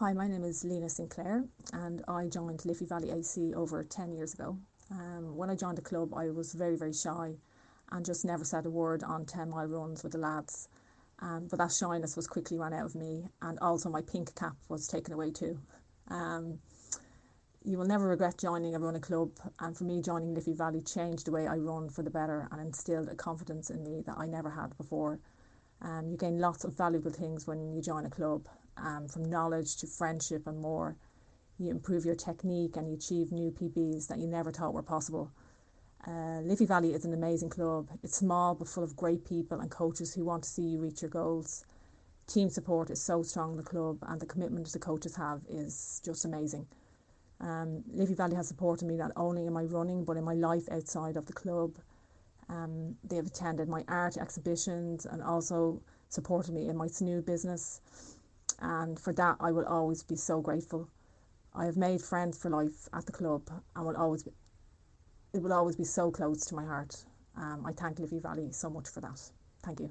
Hi, my name is Lena Sinclair and I joined Liffey Valley AC over 10 years ago. Um, when I joined the club, I was very, very shy and just never said a word on 10 mile runs with the lads. Um, but that shyness was quickly run out of me, and also my pink cap was taken away too. Um, you will never regret joining a running club, and for me, joining Liffey Valley changed the way I run for the better and instilled a confidence in me that I never had before. Um, you gain lots of valuable things when you join a club, um, from knowledge to friendship and more. You improve your technique and you achieve new PBs that you never thought were possible. Uh, Liffey Valley is an amazing club. It's small but full of great people and coaches who want to see you reach your goals. Team support is so strong in the club, and the commitment the coaches have is just amazing. Um, Liffey Valley has supported me not only in my running but in my life outside of the club. Um, they have attended my art exhibitions and also supported me in my snoo business and for that I will always be so grateful. I have made friends for life at the club and will always be, it will always be so close to my heart. Um, I thank Liffey Valley so much for that. Thank you.